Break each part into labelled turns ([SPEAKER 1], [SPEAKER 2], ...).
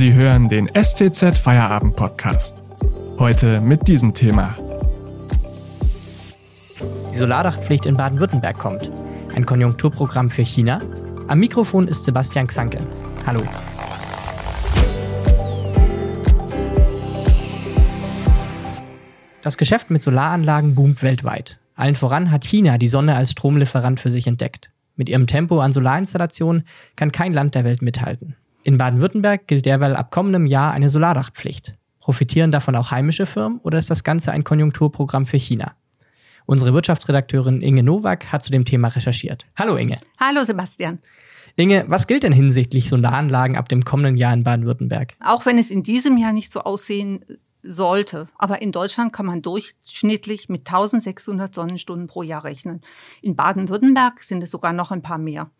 [SPEAKER 1] Sie hören den STZ Feierabend Podcast. Heute mit diesem Thema.
[SPEAKER 2] Die Solardachpflicht in Baden-Württemberg kommt. Ein Konjunkturprogramm für China. Am Mikrofon ist Sebastian Xanke. Hallo. Das Geschäft mit Solaranlagen boomt weltweit. Allen voran hat China die Sonne als Stromlieferant für sich entdeckt. Mit ihrem Tempo an Solarinstallationen kann kein Land der Welt mithalten. In Baden-Württemberg gilt derweil ab kommendem Jahr eine Solardachpflicht. Profitieren davon auch heimische Firmen oder ist das Ganze ein Konjunkturprogramm für China? Unsere Wirtschaftsredakteurin Inge Nowak hat zu dem Thema recherchiert. Hallo Inge.
[SPEAKER 3] Hallo Sebastian.
[SPEAKER 2] Inge, was gilt denn hinsichtlich Solaranlagen ab dem kommenden Jahr in Baden-Württemberg?
[SPEAKER 3] Auch wenn es in diesem Jahr nicht so aussehen sollte. Aber in Deutschland kann man durchschnittlich mit 1600 Sonnenstunden pro Jahr rechnen. In Baden-Württemberg sind es sogar noch ein paar mehr.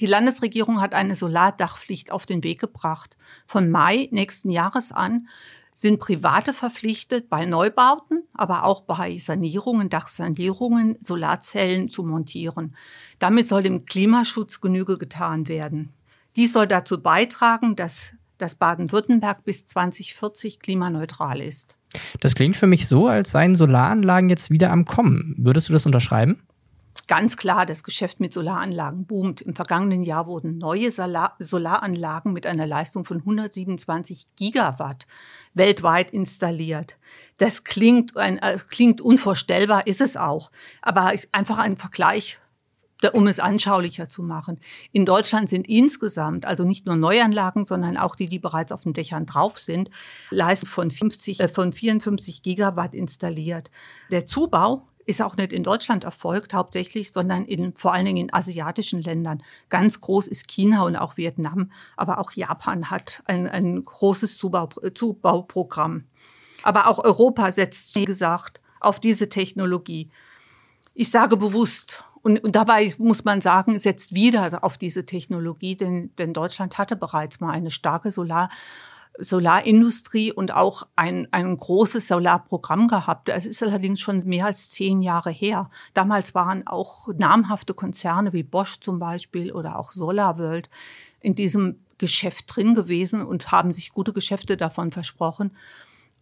[SPEAKER 3] Die Landesregierung hat eine Solardachpflicht auf den Weg gebracht. Von Mai nächsten Jahres an sind Private verpflichtet, bei Neubauten, aber auch bei Sanierungen, Dachsanierungen Solarzellen zu montieren. Damit soll dem Klimaschutz Genüge getan werden. Dies soll dazu beitragen, dass dass Baden-Württemberg bis 2040 klimaneutral ist.
[SPEAKER 2] Das klingt für mich so, als seien Solaranlagen jetzt wieder am Kommen. Würdest du das unterschreiben?
[SPEAKER 3] Ganz klar, das Geschäft mit Solaranlagen boomt. Im vergangenen Jahr wurden neue Solar Solaranlagen mit einer Leistung von 127 Gigawatt weltweit installiert. Das klingt, ein, äh, klingt unvorstellbar, ist es auch. Aber einfach ein Vergleich um es anschaulicher zu machen. In Deutschland sind insgesamt, also nicht nur Neuanlagen, sondern auch die, die bereits auf den Dächern drauf sind, Leistung von, 50, äh, von 54 Gigawatt installiert. Der Zubau ist auch nicht in Deutschland erfolgt hauptsächlich, sondern in, vor allen Dingen in asiatischen Ländern. Ganz groß ist China und auch Vietnam, aber auch Japan hat ein, ein großes Zubau, Zubauprogramm. Aber auch Europa setzt, wie gesagt, auf diese Technologie. Ich sage bewusst, und, und dabei muss man sagen, setzt wieder auf diese Technologie, denn, denn Deutschland hatte bereits mal eine starke Solar- Solarindustrie und auch ein, ein großes Solarprogramm gehabt. Es ist allerdings schon mehr als zehn Jahre her. Damals waren auch namhafte Konzerne wie Bosch zum Beispiel oder auch SolarWorld in diesem Geschäft drin gewesen und haben sich gute Geschäfte davon versprochen.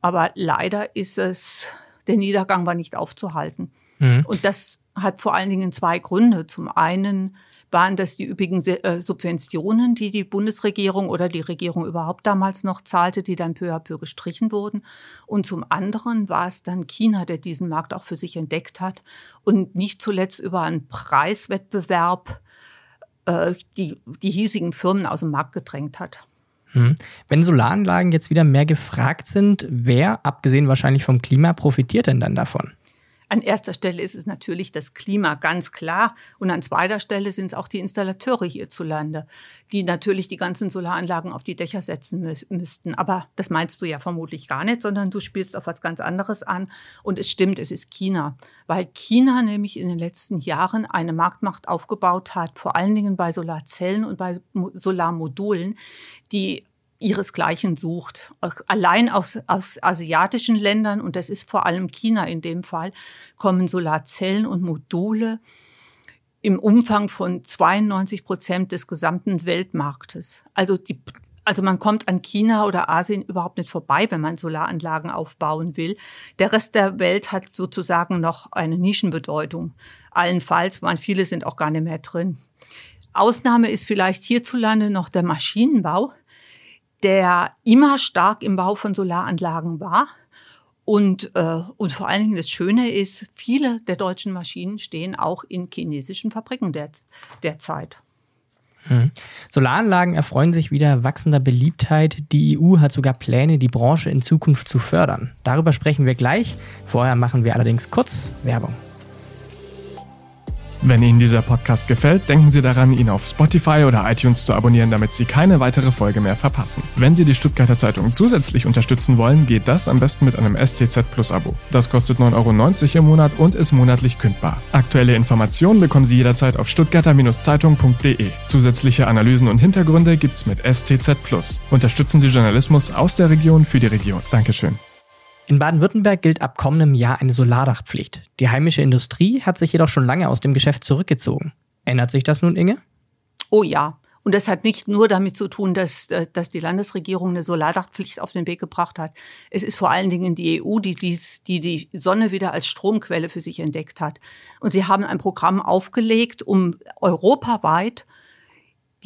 [SPEAKER 3] Aber leider ist es, der Niedergang war nicht aufzuhalten. Mhm. Und das hat vor allen Dingen zwei Gründe. Zum einen waren das die üppigen äh, Subventionen, die die Bundesregierung oder die Regierung überhaupt damals noch zahlte, die dann peu à peu gestrichen wurden. Und zum anderen war es dann China, der diesen Markt auch für sich entdeckt hat und nicht zuletzt über einen Preiswettbewerb äh, die, die hiesigen Firmen aus dem Markt gedrängt hat.
[SPEAKER 2] Hm. Wenn Solaranlagen jetzt wieder mehr gefragt sind, wer, abgesehen wahrscheinlich vom Klima, profitiert denn dann davon?
[SPEAKER 3] An erster Stelle ist es natürlich das Klima, ganz klar. Und an zweiter Stelle sind es auch die Installateure hierzulande, die natürlich die ganzen Solaranlagen auf die Dächer setzen mü müssten. Aber das meinst du ja vermutlich gar nicht, sondern du spielst auf was ganz anderes an. Und es stimmt, es ist China. Weil China nämlich in den letzten Jahren eine Marktmacht aufgebaut hat, vor allen Dingen bei Solarzellen und bei Solarmodulen, die ihresgleichen sucht. Allein aus, aus asiatischen Ländern, und das ist vor allem China in dem Fall, kommen Solarzellen und Module im Umfang von 92 Prozent des gesamten Weltmarktes. Also die also man kommt an China oder Asien überhaupt nicht vorbei, wenn man Solaranlagen aufbauen will. Der Rest der Welt hat sozusagen noch eine Nischenbedeutung. Allenfalls, man viele sind auch gar nicht mehr drin. Ausnahme ist vielleicht hierzulande noch der Maschinenbau der immer stark im Bau von Solaranlagen war. Und, äh, und vor allen Dingen das Schöne ist, viele der deutschen Maschinen stehen auch in chinesischen Fabriken der, derzeit.
[SPEAKER 2] Hm. Solaranlagen erfreuen sich wieder wachsender Beliebtheit. Die EU hat sogar Pläne, die Branche in Zukunft zu fördern. Darüber sprechen wir gleich. Vorher machen wir allerdings kurz Werbung.
[SPEAKER 1] Wenn Ihnen dieser Podcast gefällt, denken Sie daran, ihn auf Spotify oder iTunes zu abonnieren, damit Sie keine weitere Folge mehr verpassen. Wenn Sie die Stuttgarter Zeitung zusätzlich unterstützen wollen, geht das am besten mit einem STZ Plus Abo. Das kostet 9,90 Euro im Monat und ist monatlich kündbar. Aktuelle Informationen bekommen Sie jederzeit auf stuttgarter-zeitung.de. Zusätzliche Analysen und Hintergründe gibt's mit STZ Plus. Unterstützen Sie Journalismus aus der Region für die Region. Dankeschön.
[SPEAKER 2] In Baden-Württemberg gilt ab kommendem Jahr eine Solardachpflicht. Die heimische Industrie hat sich jedoch schon lange aus dem Geschäft zurückgezogen. Ändert sich das nun, Inge?
[SPEAKER 3] Oh ja. Und das hat nicht nur damit zu tun, dass, äh, dass die Landesregierung eine Solardachpflicht auf den Weg gebracht hat. Es ist vor allen Dingen die EU, die, dies, die die Sonne wieder als Stromquelle für sich entdeckt hat. Und sie haben ein Programm aufgelegt, um europaweit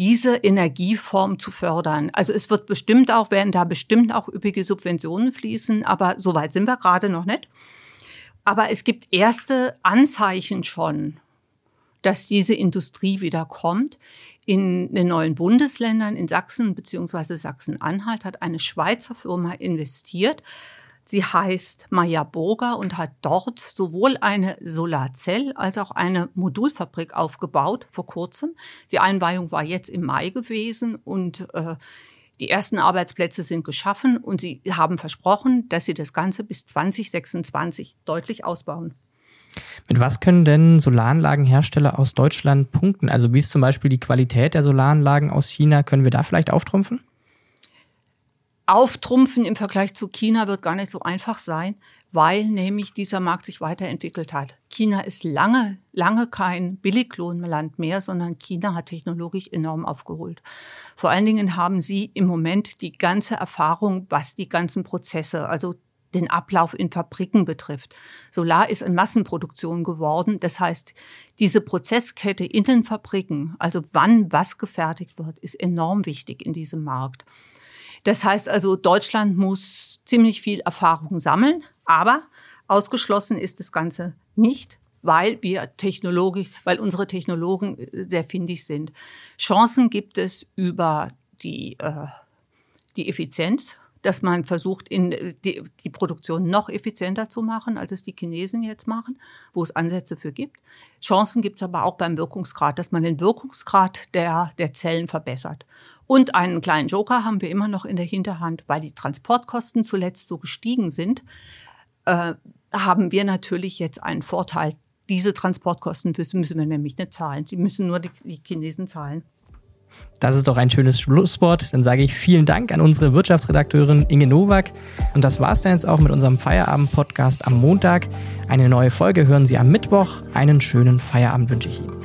[SPEAKER 3] diese Energieform zu fördern. Also es wird bestimmt auch, werden da bestimmt auch üppige Subventionen fließen, aber so weit sind wir gerade noch nicht. Aber es gibt erste Anzeichen schon, dass diese Industrie wieder kommt. In den neuen Bundesländern, in Sachsen bzw. Sachsen-Anhalt, hat eine Schweizer Firma investiert. Sie heißt Maya Burger und hat dort sowohl eine Solarzell als auch eine Modulfabrik aufgebaut vor kurzem. Die Einweihung war jetzt im Mai gewesen und äh, die ersten Arbeitsplätze sind geschaffen und sie haben versprochen, dass sie das Ganze bis 2026 deutlich ausbauen.
[SPEAKER 2] Mit was können denn Solaranlagenhersteller aus Deutschland punkten? Also wie ist zum Beispiel die Qualität der Solaranlagen aus China? Können wir da vielleicht auftrumpfen?
[SPEAKER 3] Auftrumpfen im Vergleich zu China wird gar nicht so einfach sein, weil nämlich dieser Markt sich weiterentwickelt hat. China ist lange, lange kein Billiglohnland mehr, sondern China hat technologisch enorm aufgeholt. Vor allen Dingen haben sie im Moment die ganze Erfahrung, was die ganzen Prozesse, also den Ablauf in Fabriken betrifft. Solar ist in Massenproduktion geworden. Das heißt, diese Prozesskette in den Fabriken, also wann was gefertigt wird, ist enorm wichtig in diesem Markt. Das heißt also, Deutschland muss ziemlich viel Erfahrung sammeln, aber ausgeschlossen ist das Ganze nicht, weil wir technologisch, weil unsere Technologen äh, sehr findig sind. Chancen gibt es über die, äh, die Effizienz, dass man versucht, in äh, die, die, Produktion noch effizienter zu machen, als es die Chinesen jetzt machen, wo es Ansätze für gibt. Chancen gibt es aber auch beim Wirkungsgrad, dass man den Wirkungsgrad der, der Zellen verbessert. Und einen kleinen Joker haben wir immer noch in der Hinterhand, weil die Transportkosten zuletzt so gestiegen sind, äh, haben wir natürlich jetzt einen Vorteil. Diese Transportkosten müssen wir nämlich nicht zahlen. Die müssen nur die, die Chinesen zahlen.
[SPEAKER 2] Das ist doch ein schönes Schlusswort. Dann sage ich vielen Dank an unsere Wirtschaftsredakteurin Inge Nowak. Und das war es dann jetzt auch mit unserem Feierabend-Podcast am Montag. Eine neue Folge hören Sie am Mittwoch. Einen schönen Feierabend wünsche ich Ihnen.